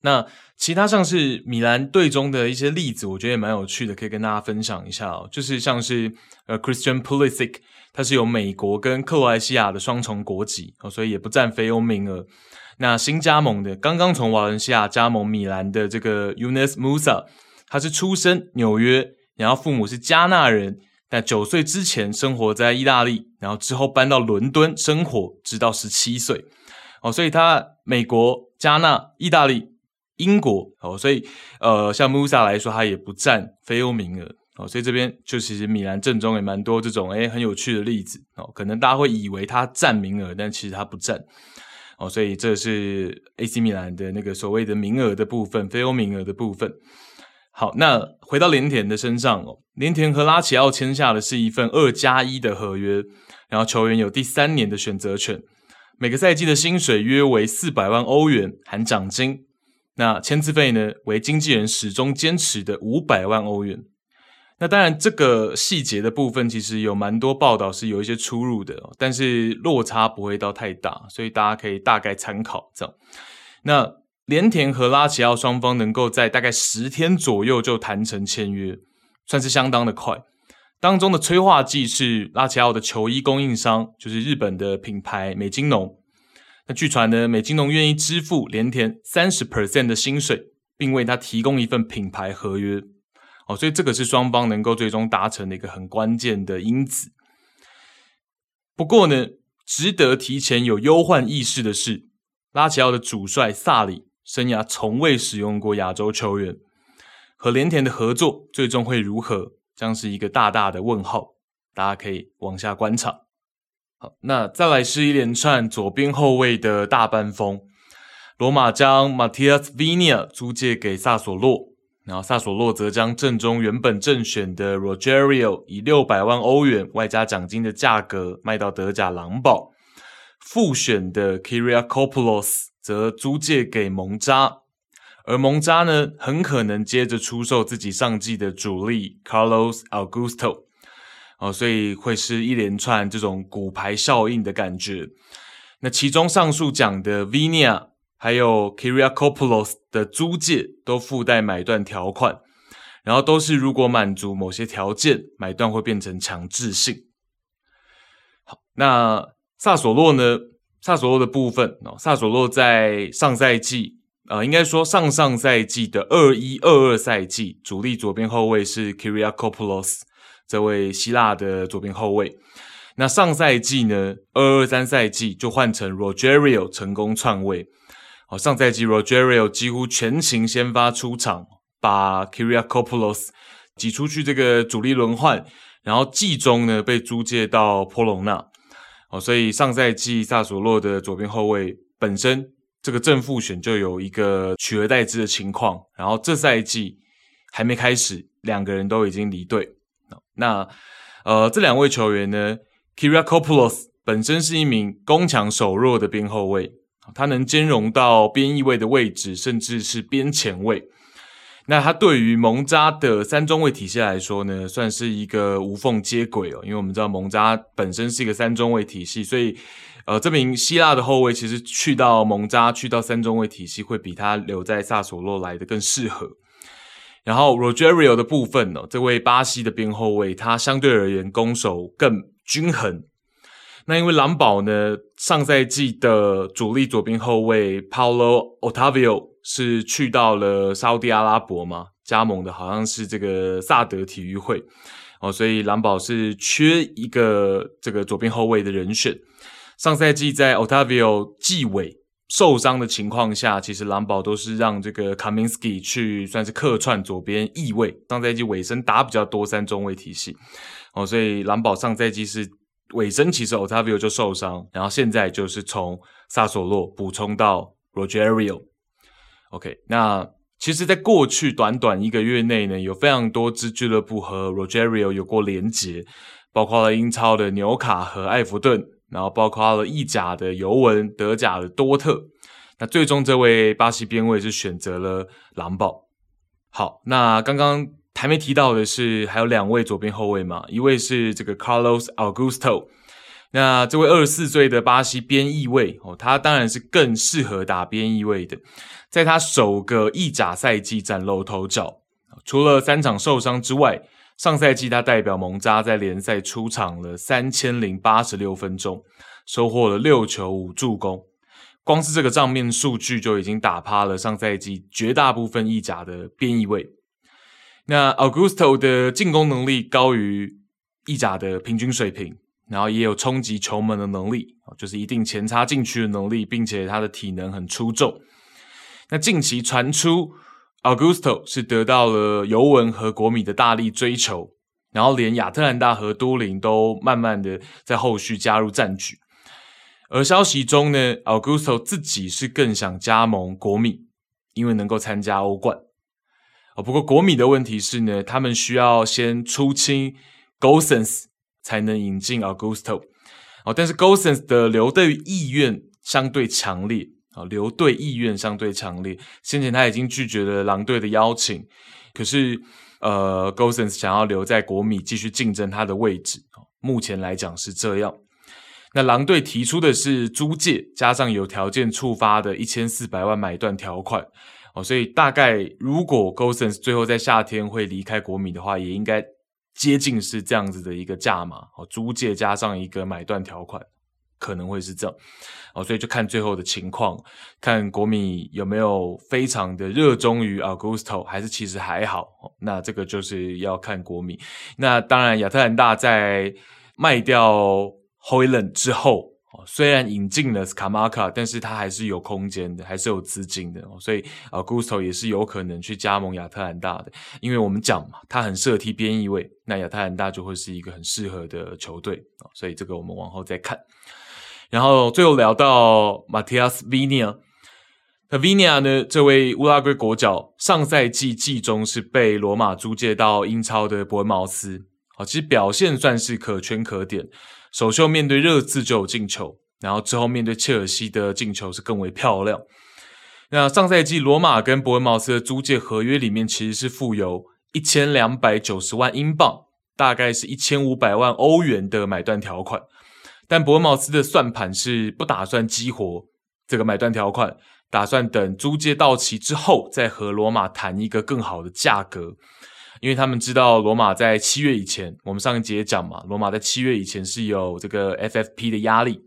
那其他像是米兰队中的一些例子，我觉得也蛮有趣的，可以跟大家分享一下哦。就是像是呃，Christian Pulisic，他是有美国跟克罗埃西亚的双重国籍哦，所以也不占非欧名额。那新加盟的，刚刚从瓦伦西亚加盟米兰的这个 Yunus Musa，他是出生纽约，然后父母是加纳人，但九岁之前生活在意大利，然后之后搬到伦敦生活，直到十七岁。哦，所以他美国、加纳、意大利。英国哦，所以呃，像 Musa 来说，他也不占非欧名额。哦，所以这边就其实米兰阵中也蛮多这种诶很有趣的例子。哦，可能大家会以为他占名额，但其实他不占哦，所以这是 AC 米兰的那个所谓的名额的部分，非欧名额的部分。好，那回到连田的身上哦，连田和拉齐奥签下的是一份二加一的合约，然后球员有第三年的选择权，每个赛季的薪水约为四百万欧元含奖金。那签字费呢，为经纪人始终坚持的五百万欧元。那当然，这个细节的部分其实有蛮多报道是有一些出入的，但是落差不会到太大，所以大家可以大概参考这样。那连田和拉齐奥双方能够在大概十天左右就谈成签约，算是相当的快。当中的催化剂是拉齐奥的球衣供应商，就是日本的品牌美津浓。那据传呢，美津浓愿意支付连田三十 percent 的薪水，并为他提供一份品牌合约。哦，所以这个是双方能够最终达成的一个很关键的因子。不过呢，值得提前有忧患意识的是，拉齐奥的主帅萨里生涯从未使用过亚洲球员，和连田的合作最终会如何，将是一个大大的问号。大家可以往下观察。好，那再来是一连串左边后卫的大班风。罗马将 Matías Viña 租借给萨索洛，然后萨索洛则将阵中原本正选的 Rogerio 以六百万欧元外加奖金的价格卖到德甲狼堡。复选的 Kyriakopoulos 则租借给蒙扎，而蒙扎呢，很可能接着出售自己上季的主力 Carlos Augusto。哦，所以会是一连串这种骨牌效应的感觉。那其中上述讲的 Viña 还有 Kyriakopoulos 的租借都附带买断条款，然后都是如果满足某些条件，买断会变成强制性。好，那萨索洛呢？萨索洛的部分哦，萨索洛在上赛季，呃，应该说上上赛季的二一二二赛季，主力左边后卫是 Kyriakopoulos。这位希腊的左边后卫，那上赛季呢，二二三赛季就换成 Rogerio 成功篡位。哦，上赛季 Rogerio 几乎全勤先发出场，把 Kyriakopoulos 挤出去这个主力轮换，然后季中呢被租借到波隆纳。哦，所以上赛季萨索洛的左边后卫本身这个正负选就有一个取而代之的情况，然后这赛季还没开始，两个人都已经离队。那，呃，这两位球员呢，Kyriakopoulos 本身是一名攻强守弱的边后卫，他能兼容到边翼位的位置，甚至是边前卫。那他对于蒙扎的三中卫体系来说呢，算是一个无缝接轨哦，因为我们知道蒙扎本身是一个三中卫体系，所以，呃，这名希腊的后卫其实去到蒙扎，去到三中卫体系，会比他留在萨索洛来的更适合。然后 Rogerio 的部分呢，这位巴西的边后卫，他相对而言攻守更均衡。那因为狼堡呢，上赛季的主力左边后卫 Paulo Otavio 是去到了沙乌地阿拉伯嘛，加盟的好像是这个萨德体育会哦，所以蓝宝是缺一个这个左边后卫的人选。上赛季在 Otavio 季尾。受伤的情况下，其实蓝宝都是让这个卡明斯基去算是客串左边翼位，上赛季尾声打比较多三中卫体系哦，所以蓝宝上赛季是尾声，其实 Otavio 就受伤，然后现在就是从萨索洛补充到 Rogerio。OK，那其实，在过去短短一个月内呢，有非常多支俱乐部和 Rogerio 有过连结，包括了英超的纽卡和艾弗顿。然后包括了意甲的尤文、德甲的多特，那最终这位巴西边卫是选择了狼堡。好，那刚刚还没提到的是，还有两位左边后卫嘛，一位是这个 Carlos Augusto，那这位二十四岁的巴西边翼卫哦，他当然是更适合打边翼卫的，在他首个意甲赛季崭露头角，除了三场受伤之外。上赛季他代表蒙扎在联赛出场了三千零八十六分钟，收获了六球五助攻，光是这个账面数据就已经打趴了上赛季绝大部分意甲的边翼位。那 Augusto 的进攻能力高于意甲的平均水平，然后也有冲击球门的能力，就是一定前插禁区的能力，并且他的体能很出众。那近期传出。Augusto 是得到了尤文和国米的大力追求，然后连亚特兰大和都灵都慢慢的在后续加入战局。而消息中呢，Augusto 自己是更想加盟国米，因为能够参加欧冠。哦，不过国米的问题是呢，他们需要先出清 Gosens 才能引进 Augusto。哦，但是 Gosens 的留队意愿相对强烈。啊留队意愿相对强烈，先前他已经拒绝了狼队的邀请，可是呃，Gosens 想要留在国米继续竞争他的位置，目前来讲是这样。那狼队提出的是租借加上有条件触发的一千四百万买断条款哦，所以大概如果 Gosens 最后在夏天会离开国米的话，也应该接近是这样子的一个价码哦，租借加上一个买断条款，可能会是这样哦，所以就看最后的情况，看国米有没有非常的热衷于 Augusto，还是其实还好哦，那这个就是要看国米。那当然，亚特兰大在卖掉。Hoyland 之后，虽然引进了 Scamaca，但是他还是有空间的，还是有资金的，所以啊，古特尔也是有可能去加盟亚特兰大的，因为我们讲嘛，他很适合踢边翼位，那亚特兰大就会是一个很适合的球队，所以这个我们往后再看。然后最后聊到 Matheus Viña，那 Viña 呢，这位乌拉圭国脚，上赛季季中是被罗马租借到英超的伯恩茅斯，其实表现算是可圈可点。首秀面对热刺就有进球，然后之后面对切尔西的进球是更为漂亮。那上赛季罗马跟伯恩茅斯的租借合约里面其实是附有一千两百九十万英镑，大概是一千五百万欧元的买断条款，但伯恩茅斯的算盘是不打算激活这个买断条款，打算等租借到期之后再和罗马谈一个更好的价格。因为他们知道罗马在七月以前，我们上一集也讲嘛，罗马在七月以前是有这个 FFP 的压力，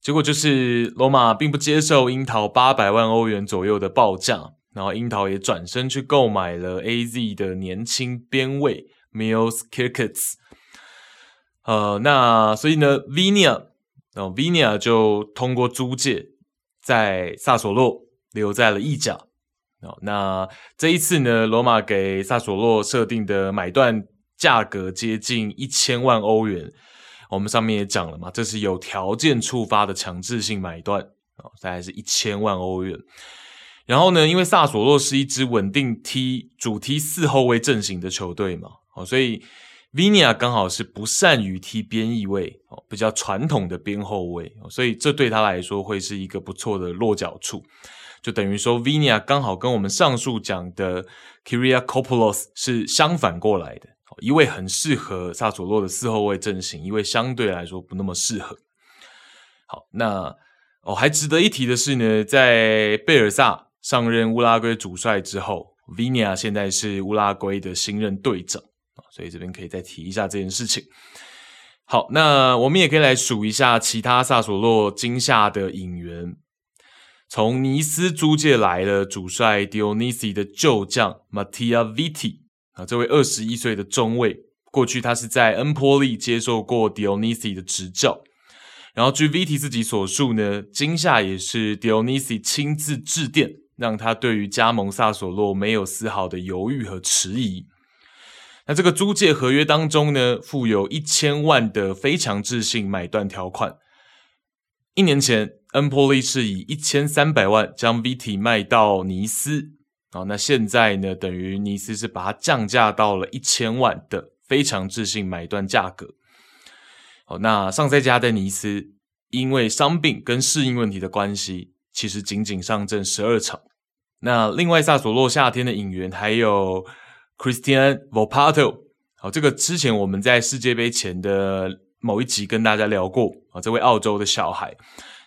结果就是罗马并不接受樱桃八百万欧元左右的报价，然后樱桃也转身去购买了 AZ 的年轻边卫 Miles k i r k e t s 呃，那所以呢，Viña，然后 Viña 就通过租借在萨索洛留在了意甲。哦，那这一次呢，罗马给萨索洛设定的买断价格接近一千万欧元。我们上面也讲了嘛，这是有条件触发的强制性买断哦，大概是一千万欧元。然后呢，因为萨索洛是一支稳定踢主踢四后卫阵型的球队嘛，哦，所以 Viña 刚好是不善于踢边翼位哦，比较传统的边后卫，所以这对他来说会是一个不错的落脚处。就等于说，Viña 刚好跟我们上述讲的 Kyriakopoulos 是相反过来的，一位很适合萨索洛的四后卫阵型，一位相对来说不那么适合。好，那哦，还值得一提的是呢，在贝尔萨上任乌拉圭主帅之后，Viña 现在是乌拉圭的新任队长啊，所以这边可以再提一下这件事情。好，那我们也可以来数一下其他萨索洛今夏的引援。从尼斯租借来了主帅 Dionisi 的旧将 Mattia Viti 啊，这位二十一岁的中卫，过去他是在恩波利接受过 Dionisi 的执教。然后据 Vitti 自己所述呢，今夏也是 Dionisi 亲自致电，让他对于加盟萨索洛没有丝毫的犹豫和迟疑。那这个租借合约当中呢，附有一千万的非强制性买断条款。一年前，恩波利是以一千三百万将 VT 卖到尼斯，啊，那现在呢，等于尼斯是把它降价到了一千万的非常自信买断价格。好，那上赛季在尼斯因为伤病跟适应问题的关系，其实仅仅上阵十二场。那另外萨索洛夏天的引援还有 Christian Volpato，好，这个之前我们在世界杯前的。某一集跟大家聊过啊，这位澳洲的小孩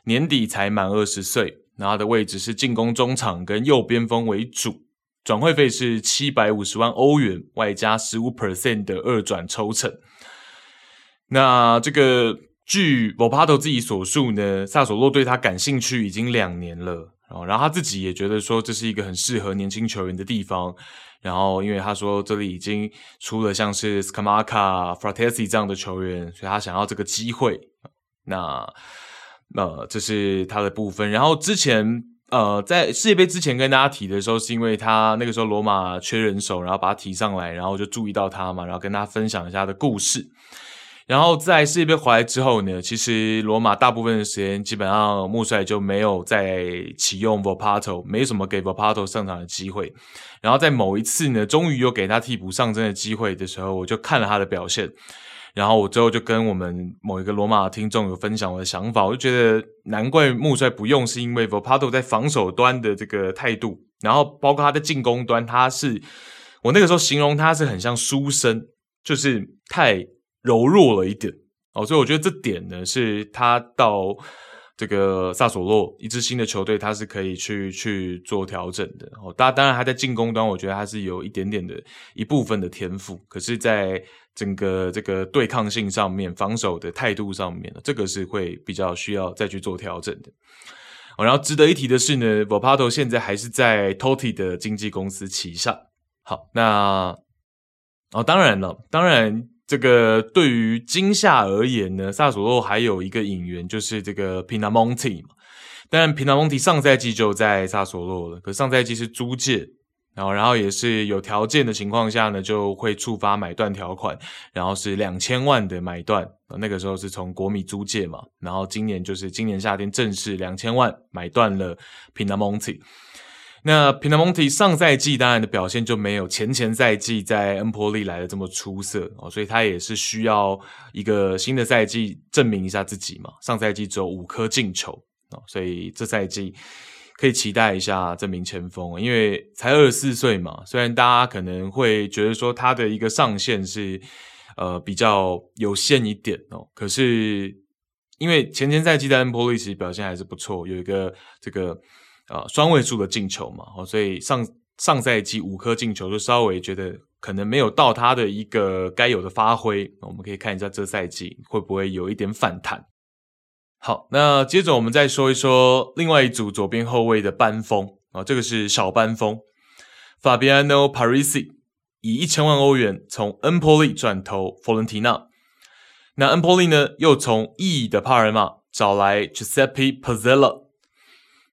年底才满二十岁，然后他的位置是进攻中场跟右边锋为主，转会费是七百五十万欧元，外加十五 percent 的二转抽成。那这个据 Vopato 自己所述呢，萨索洛对他感兴趣已经两年了，然后他自己也觉得说这是一个很适合年轻球员的地方。然后，因为他说这里已经出了像是 Scamacca、Frattesi 这样的球员，所以他想要这个机会。那呃，这是他的部分。然后之前呃，在世界杯之前跟大家提的时候，是因为他那个时候罗马缺人手，然后把他提上来，然后就注意到他嘛，然后跟大家分享一下他的故事。然后在世界杯回来之后呢，其实罗马大部分的时间基本上穆帅就没有再启用 Vopato，没什么给 Vopato 上场的机会。然后在某一次呢，终于有给他替补上阵的机会的时候，我就看了他的表现。然后我最后就跟我们某一个罗马的听众有分享我的想法，我就觉得难怪穆帅不用，是因为 Volpato 在防守端的这个态度，然后包括他的进攻端，他是我那个时候形容他是很像书生，就是太。柔弱了一点，哦，所以我觉得这点呢，是他到这个萨索洛一支新的球队，他是可以去去做调整的。哦，当当然他在进攻端，我觉得他是有一点点的一部分的天赋，可是，在整个这个对抗性上面、防守的态度上面，这个是会比较需要再去做调整的。哦，然后值得一提的是呢，Vopato 现在还是在 Totti 的经纪公司旗下。好，那哦，当然了，当然。这个对于今夏而言呢，萨索洛还有一个引援，就是这个 Pinamonti 嘛。当然，Pinamonti 上赛季就在萨索洛了，可上赛季是租借，然后然后也是有条件的情况下呢，就会触发买断条款，然后是两千万的买断。那个时候是从国米租借嘛，然后今年就是今年夏天正式两千万买断了 Pinamonti。那 Pinamonti 上赛季当然的表现就没有前前赛季在恩波利来的这么出色哦，所以他也是需要一个新的赛季证明一下自己嘛。上赛季只有五颗进球哦，所以这赛季可以期待一下这名前锋，因为才二十四岁嘛。虽然大家可能会觉得说他的一个上限是呃比较有限一点哦，可是因为前前赛季在恩波利其实表现还是不错，有一个这个。啊，双位数的进球嘛，所以上上赛季五颗进球就稍微觉得可能没有到他的一个该有的发挥，我们可以看一下这赛季会不会有一点反弹。好，那接着我们再说一说另外一组左边后卫的班锋啊，这个是小班锋，Fabiano Parisi 以一千万欧元从恩波利转投佛伦提纳，那恩波利呢又从意的帕尔马找来 Giuseppe Pezzella。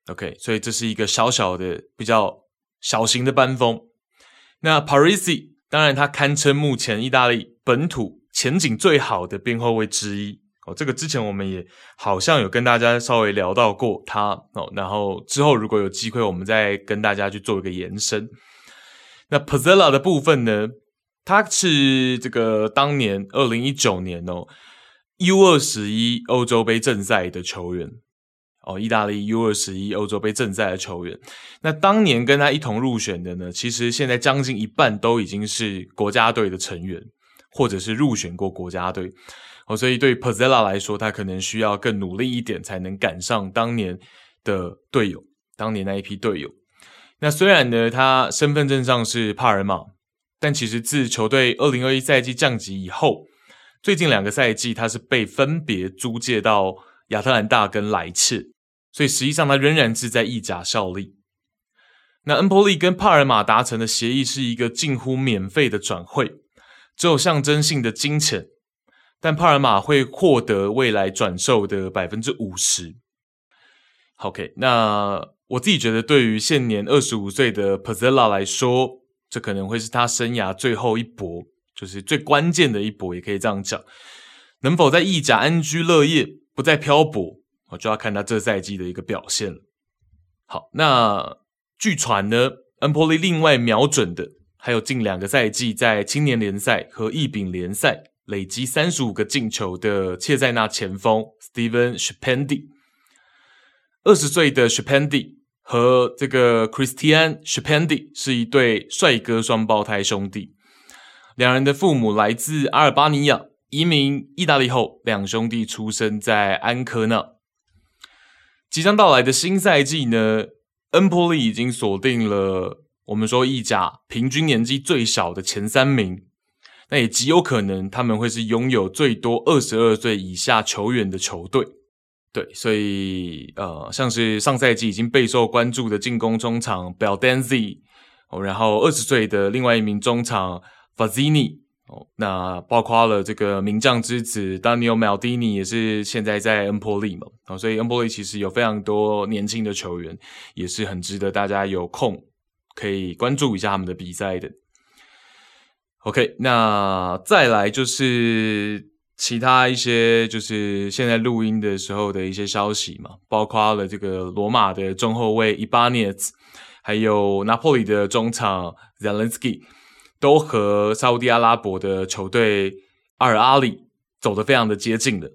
OK，所以这是一个小小的、比较小型的班风。那 Parisi 当然他堪称目前意大利本土前景最好的边后卫之一哦。这个之前我们也好像有跟大家稍微聊到过他哦。然后之后如果有机会，我们再跟大家去做一个延伸。那 Pezzella 的部分呢，他是这个当年二零一九年哦 U 二十一欧洲杯正赛的球员。哦，意大利 U 二十一欧洲杯正赛的球员，那当年跟他一同入选的呢，其实现在将近一半都已经是国家队的成员，或者是入选过国家队。哦，所以对 Pezzella 来说，他可能需要更努力一点，才能赶上当年的队友，当年那一批队友。那虽然呢，他身份证上是帕尔马，但其实自球队二零二一赛季降级以后，最近两个赛季他是被分别租借到亚特兰大跟莱切。所以实际上，他仍然是在意甲效力。那恩波利跟帕尔马达成的协议是一个近乎免费的转会，只有象征性的金钱，但帕尔马会获得未来转售的百分之五十。OK，那我自己觉得，对于现年二十五岁的 Pazzella 来说，这可能会是他生涯最后一搏，就是最关键的一搏，也可以这样讲。能否在意甲安居乐业，不再漂泊？我就要看他这赛季的一个表现了。好，那据传呢，恩波利另外瞄准的还有近两个赛季在青年联赛和乙丙联赛累积三十五个进球的切塞纳前锋 Steven Schependi。二十岁的 Schependi 和这个 Christian Schependi 是一对帅哥双胞胎兄弟，两人的父母来自阿尔巴尼亚，移民意大利后，两兄弟出生在安科纳。即将到来的新赛季呢，恩波利已经锁定了我们说意甲平均年纪最小的前三名，那也极有可能他们会是拥有最多二十二岁以下球员的球队。对，所以呃，像是上赛季已经备受关注的进攻中场 Baldanzi，哦，然后二十岁的另外一名中场 Fazzini。哦，那包括了这个名将之子 Daniel Maldini 也是现在在恩波利嘛，哦，所以恩波利其实有非常多年轻的球员，也是很值得大家有空可以关注一下他们的比赛的。OK，那再来就是其他一些就是现在录音的时候的一些消息嘛，包括了这个罗马的中后卫 Ibanez，还有拿坡里的中场 Zielinski。都和沙乌地阿拉伯的球队阿尔阿里走得非常的接近了。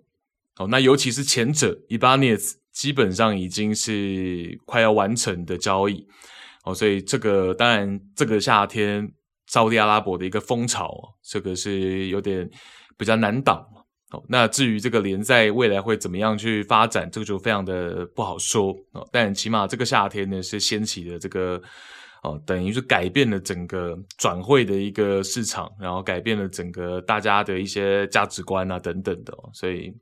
哦，那尤其是前者伊巴涅斯，基本上已经是快要完成的交易。哦，所以这个当然这个夏天沙乌地阿拉伯的一个风潮，这个是有点比较难挡。哦，那至于这个联赛未来会怎么样去发展，这个就非常的不好说。但起码这个夏天呢，是掀起了这个哦，等于是改变了整个转会的一个市场，然后改变了整个大家的一些价值观啊等等的。所以，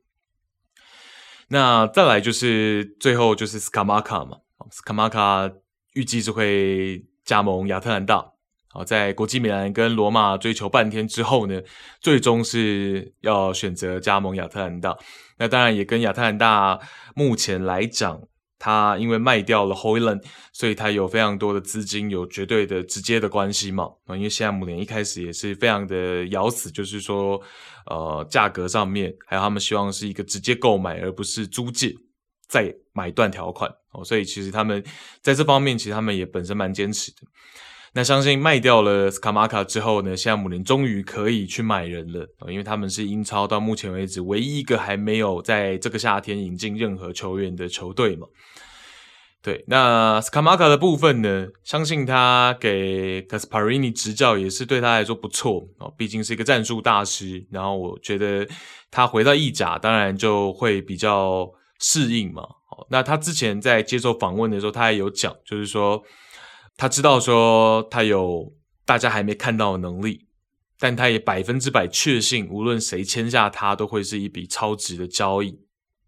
那再来就是最后就是斯卡马卡嘛，斯卡马卡预计是会加盟亚特兰大。好，在国际米兰跟罗马追求半天之后呢，最终是要选择加盟亚特兰大。那当然也跟亚特兰大目前来讲，他因为卖掉了 Hoyland，所以他有非常多的资金，有绝对的直接的关系嘛。因为现在姆联一开始也是非常的咬死，就是说，呃，价格上面还有他们希望是一个直接购买，而不是租借再买断条款。哦，所以其实他们在这方面，其实他们也本身蛮坚持的。那相信卖掉了斯卡马卡之后呢，西汉姆联终于可以去买人了，因为他们是英超到目前为止唯一一个还没有在这个夏天引进任何球员的球队嘛。对，那斯卡马卡的部分呢，相信他给卡斯帕瑞尼执教也是对他来说不错哦，毕竟是一个战术大师。然后我觉得他回到意甲，当然就会比较适应嘛。那他之前在接受访问的时候，他也有讲，就是说。他知道说他有大家还没看到的能力，但他也百分之百确信，无论谁签下他，都会是一笔超值的交易。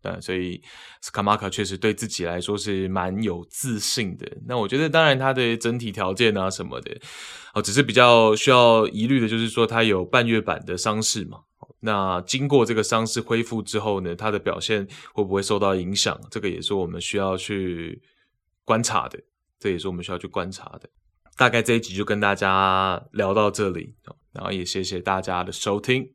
嗯，所以斯卡马卡确实对自己来说是蛮有自信的。那我觉得，当然他的整体条件啊什么的，哦，只是比较需要疑虑的，就是说他有半月板的伤势嘛。那经过这个伤势恢复之后呢，他的表现会不会受到影响？这个也是我们需要去观察的。这也是我们需要去观察的。大概这一集就跟大家聊到这里，然后也谢谢大家的收听。